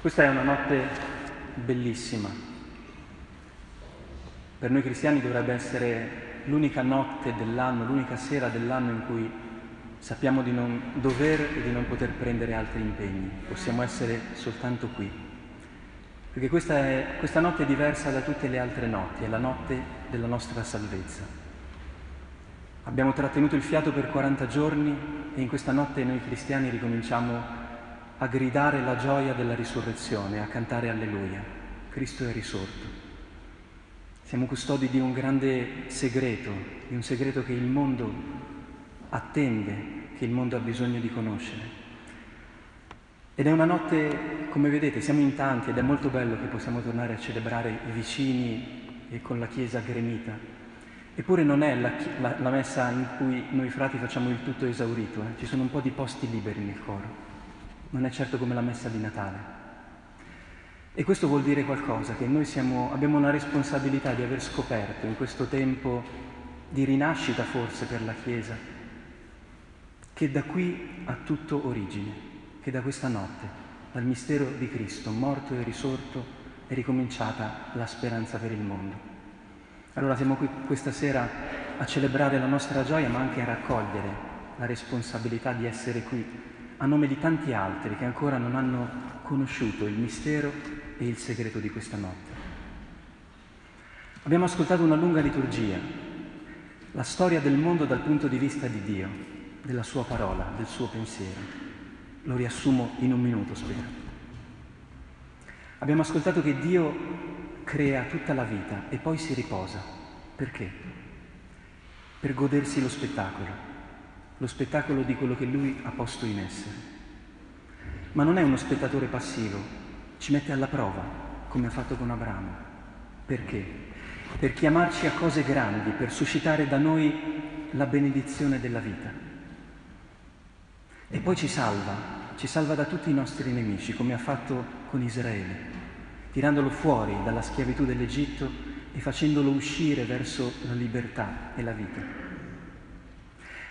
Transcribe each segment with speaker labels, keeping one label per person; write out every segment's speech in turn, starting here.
Speaker 1: Questa è una notte bellissima. Per noi cristiani dovrebbe essere l'unica notte dell'anno, l'unica sera dell'anno in cui sappiamo di non dover e di non poter prendere altri impegni. Possiamo essere soltanto qui. Perché questa, è, questa notte è diversa da tutte le altre notti, è la notte della nostra salvezza. Abbiamo trattenuto il fiato per 40 giorni e in questa notte noi cristiani ricominciamo a gridare la gioia della risurrezione, a cantare alleluia. Cristo è risorto. Siamo custodi di un grande segreto, di un segreto che il mondo attende, che il mondo ha bisogno di conoscere. Ed è una notte, come vedete, siamo in tanti ed è molto bello che possiamo tornare a celebrare vicini e con la Chiesa gremita. Eppure non è la, la, la messa in cui noi frati facciamo il tutto esaurito, eh? ci sono un po' di posti liberi nel coro non è certo come la messa di Natale. E questo vuol dire qualcosa, che noi siamo, abbiamo una responsabilità di aver scoperto in questo tempo di rinascita forse per la Chiesa, che da qui ha tutto origine, che da questa notte, dal mistero di Cristo, morto e risorto, è ricominciata la speranza per il mondo. Allora siamo qui questa sera a celebrare la nostra gioia, ma anche a raccogliere la responsabilità di essere qui a nome di tanti altri che ancora non hanno conosciuto il mistero e il segreto di questa notte. Abbiamo ascoltato una lunga liturgia, la storia del mondo dal punto di vista di Dio, della sua parola, del suo pensiero. Lo riassumo in un minuto, spero. Abbiamo ascoltato che Dio crea tutta la vita e poi si riposa. Perché? Per godersi lo spettacolo lo spettacolo di quello che lui ha posto in essere. Ma non è uno spettatore passivo, ci mette alla prova, come ha fatto con Abramo. Perché? Per chiamarci a cose grandi, per suscitare da noi la benedizione della vita. E poi ci salva, ci salva da tutti i nostri nemici, come ha fatto con Israele, tirandolo fuori dalla schiavitù dell'Egitto e facendolo uscire verso la libertà e la vita.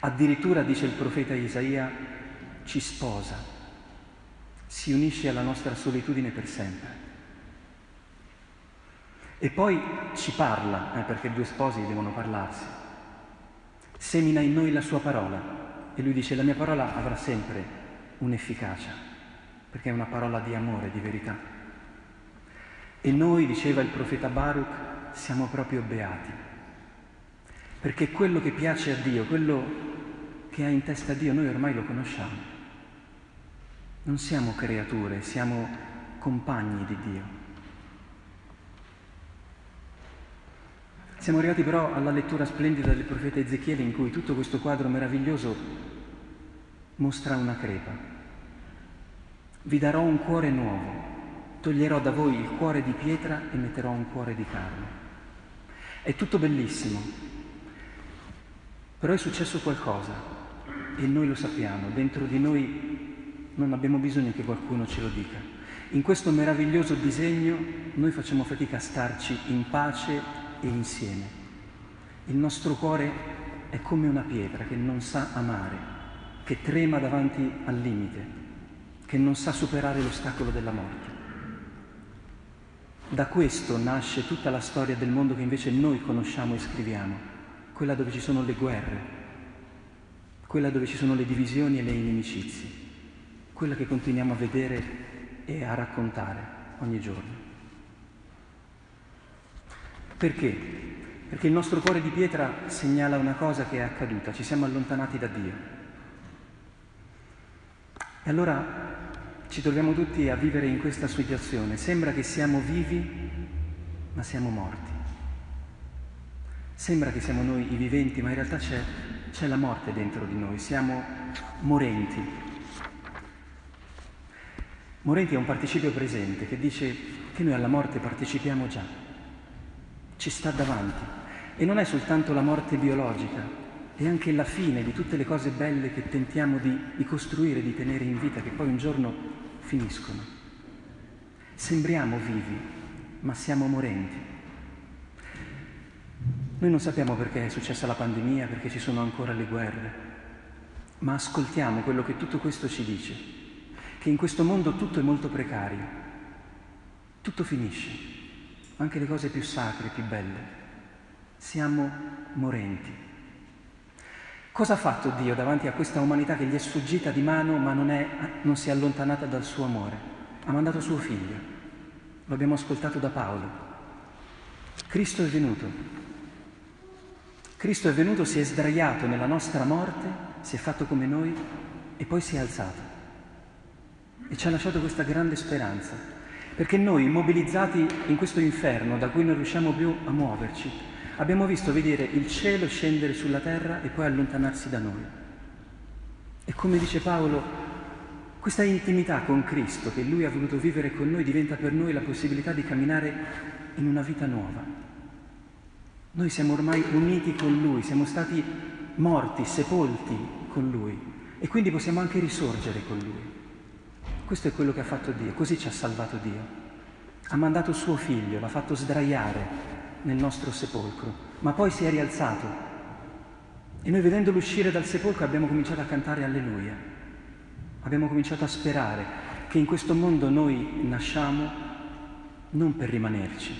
Speaker 1: Addirittura, dice il profeta Isaia, ci sposa, si unisce alla nostra solitudine per sempre. E poi ci parla, eh, perché due sposi devono parlarsi. Semina in noi la sua parola e lui dice la mia parola avrà sempre un'efficacia, perché è una parola di amore, di verità. E noi, diceva il profeta Baruch, siamo proprio beati, perché quello che piace a Dio, quello che ha in testa Dio, noi ormai lo conosciamo. Non siamo creature, siamo compagni di Dio. Siamo arrivati però alla lettura splendida del profeta Ezechiele in cui tutto questo quadro meraviglioso mostra una crepa. Vi darò un cuore nuovo, toglierò da voi il cuore di pietra e metterò un cuore di carne. È tutto bellissimo, però è successo qualcosa e noi lo sappiamo, dentro di noi non abbiamo bisogno che qualcuno ce lo dica. In questo meraviglioso disegno noi facciamo fatica a starci in pace e insieme. Il nostro cuore è come una pietra che non sa amare, che trema davanti al limite, che non sa superare l'ostacolo della morte. Da questo nasce tutta la storia del mondo che invece noi conosciamo e scriviamo, quella dove ci sono le guerre, quella dove ci sono le divisioni e le inimicizie, quella che continuiamo a vedere e a raccontare ogni giorno. Perché? Perché il nostro cuore di pietra segnala una cosa che è accaduta, ci siamo allontanati da Dio. E allora ci troviamo tutti a vivere in questa situazione. Sembra che siamo vivi, ma siamo morti. Sembra che siamo noi i viventi, ma in realtà c'è c'è la morte dentro di noi, siamo morenti. Morenti è un participio presente che dice che noi alla morte partecipiamo già, ci sta davanti. E non è soltanto la morte biologica, è anche la fine di tutte le cose belle che tentiamo di, di costruire, di tenere in vita, che poi un giorno finiscono. Sembriamo vivi, ma siamo morenti. Noi non sappiamo perché è successa la pandemia, perché ci sono ancora le guerre, ma ascoltiamo quello che tutto questo ci dice, che in questo mondo tutto è molto precario, Tutto finisce, anche le cose più sacre, più belle. Siamo morenti. Cosa ha fatto Dio davanti a questa umanità che gli è sfuggita di mano ma non, è, non si è allontanata dal suo amore? Ha mandato suo figlio. Lo abbiamo ascoltato da Paolo. Cristo è venuto. Cristo è venuto, si è sdraiato nella nostra morte, si è fatto come noi e poi si è alzato. E ci ha lasciato questa grande speranza. Perché noi, immobilizzati in questo inferno da cui non riusciamo più a muoverci, abbiamo visto vedere il cielo scendere sulla terra e poi allontanarsi da noi. E come dice Paolo, questa intimità con Cristo che Lui ha voluto vivere con noi diventa per noi la possibilità di camminare in una vita nuova. Noi siamo ormai uniti con Lui, siamo stati morti, sepolti con Lui e quindi possiamo anche risorgere con Lui. Questo è quello che ha fatto Dio, così ci ha salvato Dio. Ha mandato suo figlio, l'ha fatto sdraiare nel nostro sepolcro, ma poi si è rialzato. E noi vedendolo uscire dal sepolcro abbiamo cominciato a cantare alleluia. Abbiamo cominciato a sperare che in questo mondo noi nasciamo non per rimanerci,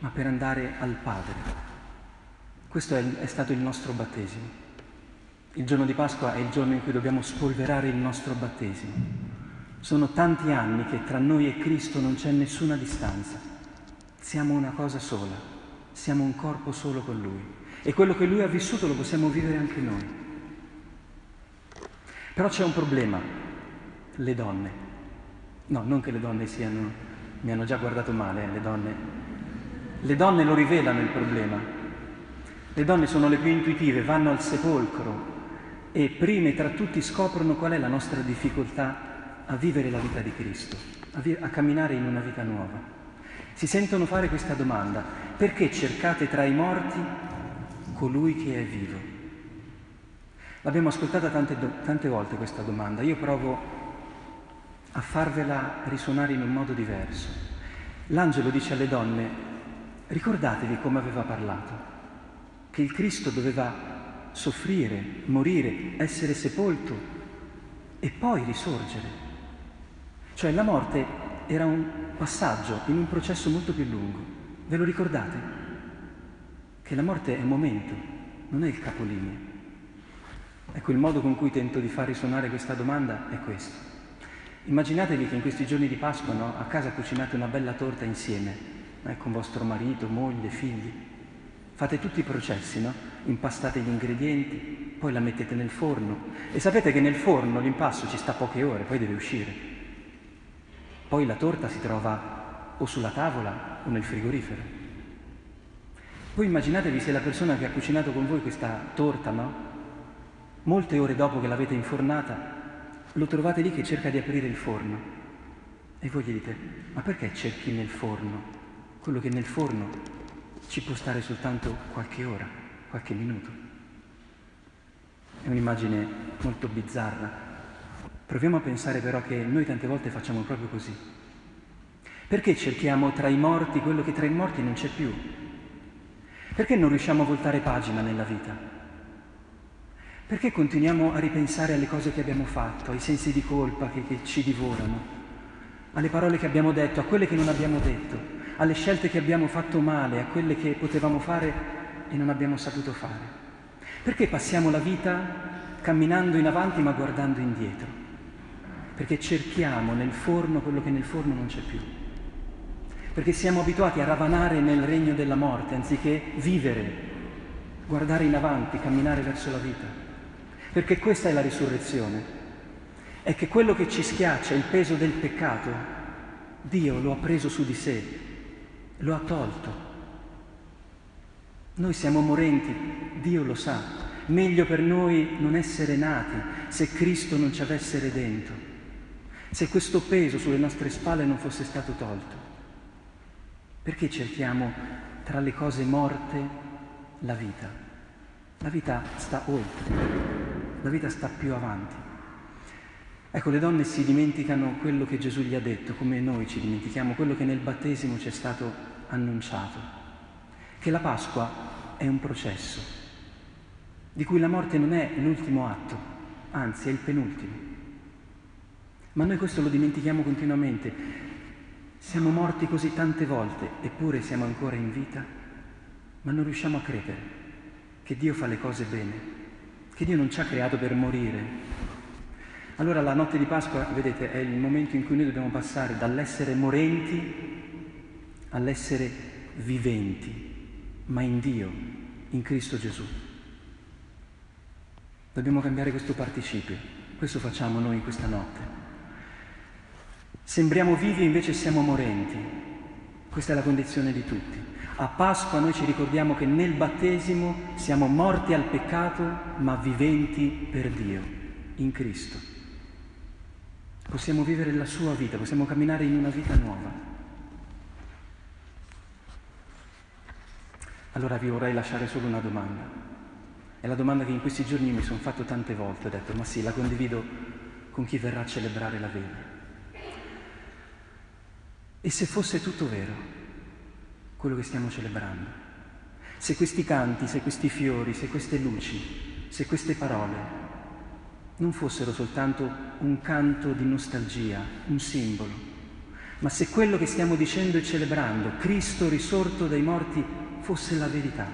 Speaker 1: ma per andare al Padre. Questo è, è, stato il nostro battesimo. Il giorno di Pasqua è il giorno in cui dobbiamo spolverare il nostro battesimo. Sono tanti anni che tra noi e Cristo non c'è nessuna distanza. Siamo una cosa sola, siamo un corpo solo con Lui. E quello che Lui ha vissuto lo possiamo vivere anche noi. Però c'è un problema, le donne. No, non che le donne siano, mi hanno già guardato male, eh, le donne. Le donne lo rivelano il problema. Le donne sono le più intuitive, vanno al sepolcro e prime tra tutti scoprono qual è la nostra difficoltà a vivere la vita di Cristo, a, vi- a camminare in una vita nuova. Si sentono fare questa domanda, perché cercate tra i morti colui che è vivo? L'abbiamo ascoltata tante, tante volte questa domanda, io provo a farvela risuonare in un modo diverso. L'angelo dice alle donne, ricordatevi come aveva parlato, che il Cristo doveva soffrire, morire, essere sepolto e poi risorgere. Cioè la morte era un passaggio in un processo molto più lungo. Ve lo ricordate? Che la morte è un momento, non è il capolinea. Ecco, il modo con cui tento di far risuonare questa domanda è questo. Immaginatevi che in questi giorni di Pasqua no, a casa cucinate una bella torta insieme, eh, con vostro marito, moglie, figli. Fate tutti i processi, no? Impastate gli ingredienti, poi la mettete nel forno. E sapete che nel forno l'impasto ci sta poche ore, poi deve uscire. Poi la torta si trova o sulla tavola o nel frigorifero. Poi immaginatevi se la persona che ha cucinato con voi questa torta, no? Molte ore dopo che l'avete infornata, lo trovate lì che cerca di aprire il forno. E voi gli dite, ma perché cerchi nel forno quello che nel forno ci può stare soltanto qualche ora, qualche minuto? È un'immagine molto bizzarra. Proviamo a pensare però che noi tante volte facciamo proprio così. Perché cerchiamo tra i morti quello che tra i morti non c'è più? Perché non riusciamo a voltare pagina nella vita? Perché continuiamo a ripensare alle cose che abbiamo fatto, ai sensi di colpa che, che, ci divorano, alle parole che abbiamo detto, a quelle che non abbiamo detto, alle scelte che abbiamo fatto male, a quelle che potevamo fare e non abbiamo saputo fare? Perché passiamo la vita camminando in avanti ma guardando indietro? Perché cerchiamo nel forno quello che nel forno non c'è più. Perché siamo abituati a ravanare nel regno della morte anziché vivere, guardare in avanti, camminare verso la vita. Perché questa è la risurrezione. È che quello che ci schiaccia, il peso del peccato, Dio lo ha preso su di sé, lo ha tolto. Noi siamo morenti, Dio lo sa. Meglio per noi non essere nati se Cristo non ci avesse redento, se questo peso sulle nostre spalle non fosse stato tolto. Perché cerchiamo tra le cose morte la vita? La vita sta oltre la vita sta più avanti. Ecco, le donne si dimenticano quello che Gesù gli ha detto, come noi ci dimentichiamo quello che nel battesimo ci è stato annunciato, che la Pasqua è un processo, di cui la morte non è l'ultimo atto, anzi è il penultimo. Ma noi questo lo dimentichiamo continuamente. Siamo morti così tante volte, eppure siamo ancora in vita, ma non riusciamo a credere che Dio fa le cose bene, che Dio non ci ha creato per morire. Allora la notte di Pasqua, vedete, è il momento in cui noi dobbiamo passare dall'essere morenti all'essere viventi, ma in Dio, in Cristo Gesù. Dobbiamo cambiare questo participio, questo facciamo noi questa notte. Sembriamo vivi e invece siamo morenti. Questa è la condizione di tutti. A Pasqua noi ci ricordiamo che nel battesimo siamo morti al peccato ma viventi per Dio, in Cristo. Possiamo vivere la sua vita, possiamo camminare in una vita nuova. Allora vi vorrei lasciare solo una domanda. È la domanda che in questi giorni mi sono fatto tante volte, ho detto ma sì, la condivido con chi verrà a celebrare la veglia. E se fosse tutto vero quello che stiamo celebrando? Se questi canti, se questi fiori, se queste luci, se queste parole non fossero soltanto un canto di nostalgia, un simbolo, ma se quello che stiamo dicendo e celebrando, Cristo risorto dai morti, fosse la verità,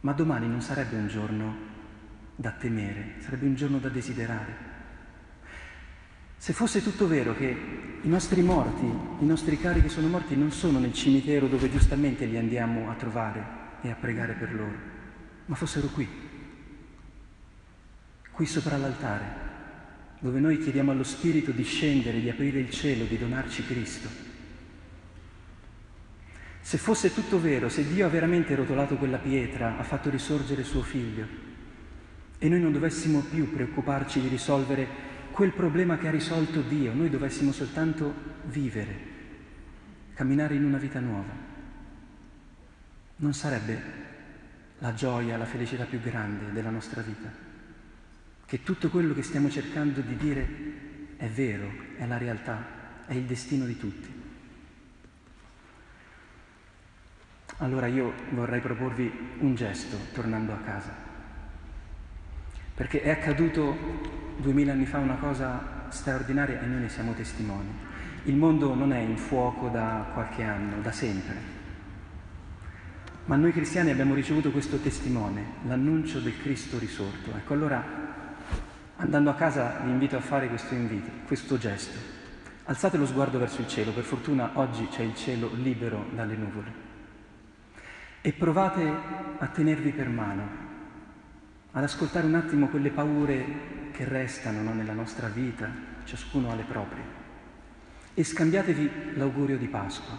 Speaker 1: ma domani non sarebbe un giorno da temere, sarebbe un giorno da desiderare. Se fosse tutto vero che i nostri morti, i nostri cari che sono morti non sono nel cimitero dove giustamente li andiamo a trovare e a pregare per loro, ma fossero qui, qui sopra l'altare, dove noi chiediamo allo Spirito di scendere, di aprire il cielo, di donarci Cristo. Se fosse tutto vero, se Dio ha veramente rotolato quella pietra, ha fatto risorgere suo figlio, e noi non dovessimo più preoccuparci di risolvere quel problema che ha risolto Dio, noi dovessimo soltanto vivere, camminare in una vita nuova. Non sarebbe la gioia, la felicità più grande della nostra vita? Che tutto quello che stiamo cercando di dire è vero, è la realtà, è il destino di tutti. Allora io vorrei proporvi un gesto tornando a casa, perché è accaduto duemila anni fa una cosa straordinaria e noi ne siamo testimoni. Il mondo non è in fuoco da qualche anno, da sempre. Ma noi cristiani abbiamo ricevuto questo testimone, l'annuncio del Cristo risorto. Ecco, allora, andando a casa vi invito a fare questo invito, questo gesto. Alzate lo sguardo verso il cielo, per fortuna oggi c'è il cielo libero dalle nuvole. E provate a tenervi per mano, ad ascoltare un attimo quelle paure che restano no, nella nostra vita, ciascuno ha le proprie. E scambiatevi l'augurio di Pasqua.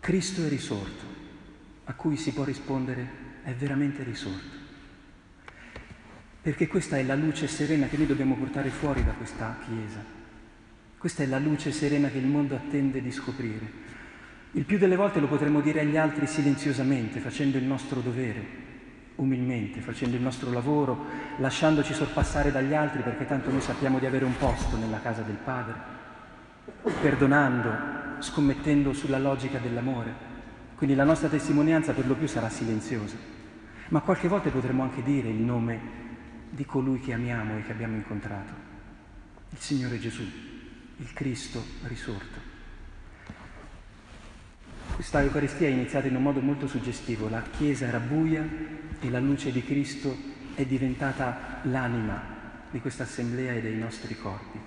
Speaker 1: Cristo è risorto, a cui si può rispondere è veramente risorto. Perché questa è la luce serena che noi dobbiamo portare fuori da questa Chiesa. Questa è la luce serena che il mondo attende di scoprire. Il più delle volte lo potremo dire agli altri silenziosamente, facendo il nostro dovere, umilmente, facendo il nostro lavoro, lasciandoci sorpassare dagli altri perché tanto noi sappiamo di avere un posto nella casa del Padre, perdonando, scommettendo sulla logica dell'amore. Quindi la nostra testimonianza per lo più sarà silenziosa, ma qualche volta potremo anche dire il nome di colui che amiamo e che abbiamo incontrato, il Signore Gesù, il Cristo risorto. Questa Eucaristia è iniziata in un modo molto suggestivo, la Chiesa era buia, e la luce di Cristo è diventata l'anima di questa assemblea e dei nostri corpi.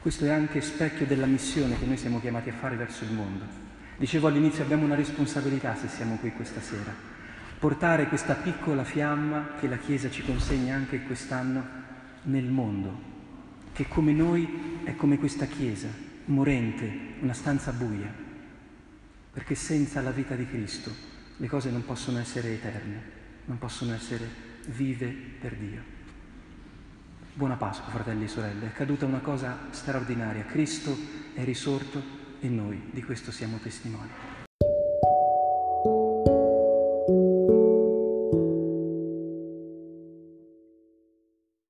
Speaker 1: Questo è anche specchio della missione che noi siamo chiamati a fare verso il mondo. Dicevo all'inizio abbiamo una responsabilità se siamo qui questa sera, portare questa piccola fiamma che la Chiesa ci consegna anche quest'anno nel mondo, che come noi è come questa Chiesa, morente, una stanza buia, perché senza la vita di Cristo le cose non possono essere eterne non possono essere vive per Dio. Buona Pasqua, fratelli e sorelle, è accaduta una cosa straordinaria. Cristo è risorto e noi di questo siamo testimoni.